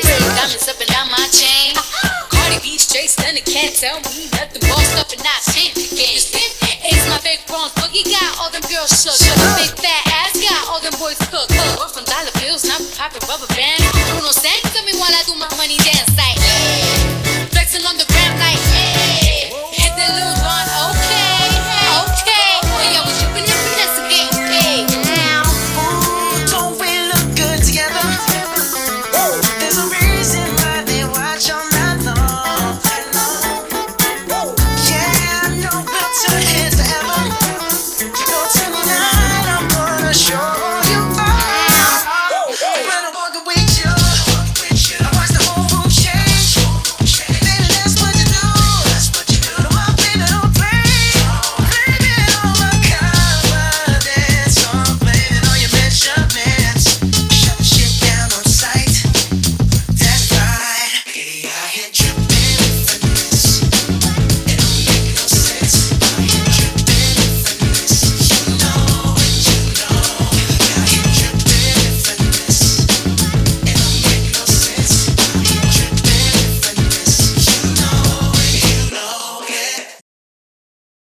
diamonds up and down my chain. Cardi B straight stunning, can't tell me nothing. Bossed up and I change the game. Ace my big Bronx boogie got all them girls shook. Big fat ass got all them boys cooked. We're from dollar bills, not popping rubber bands.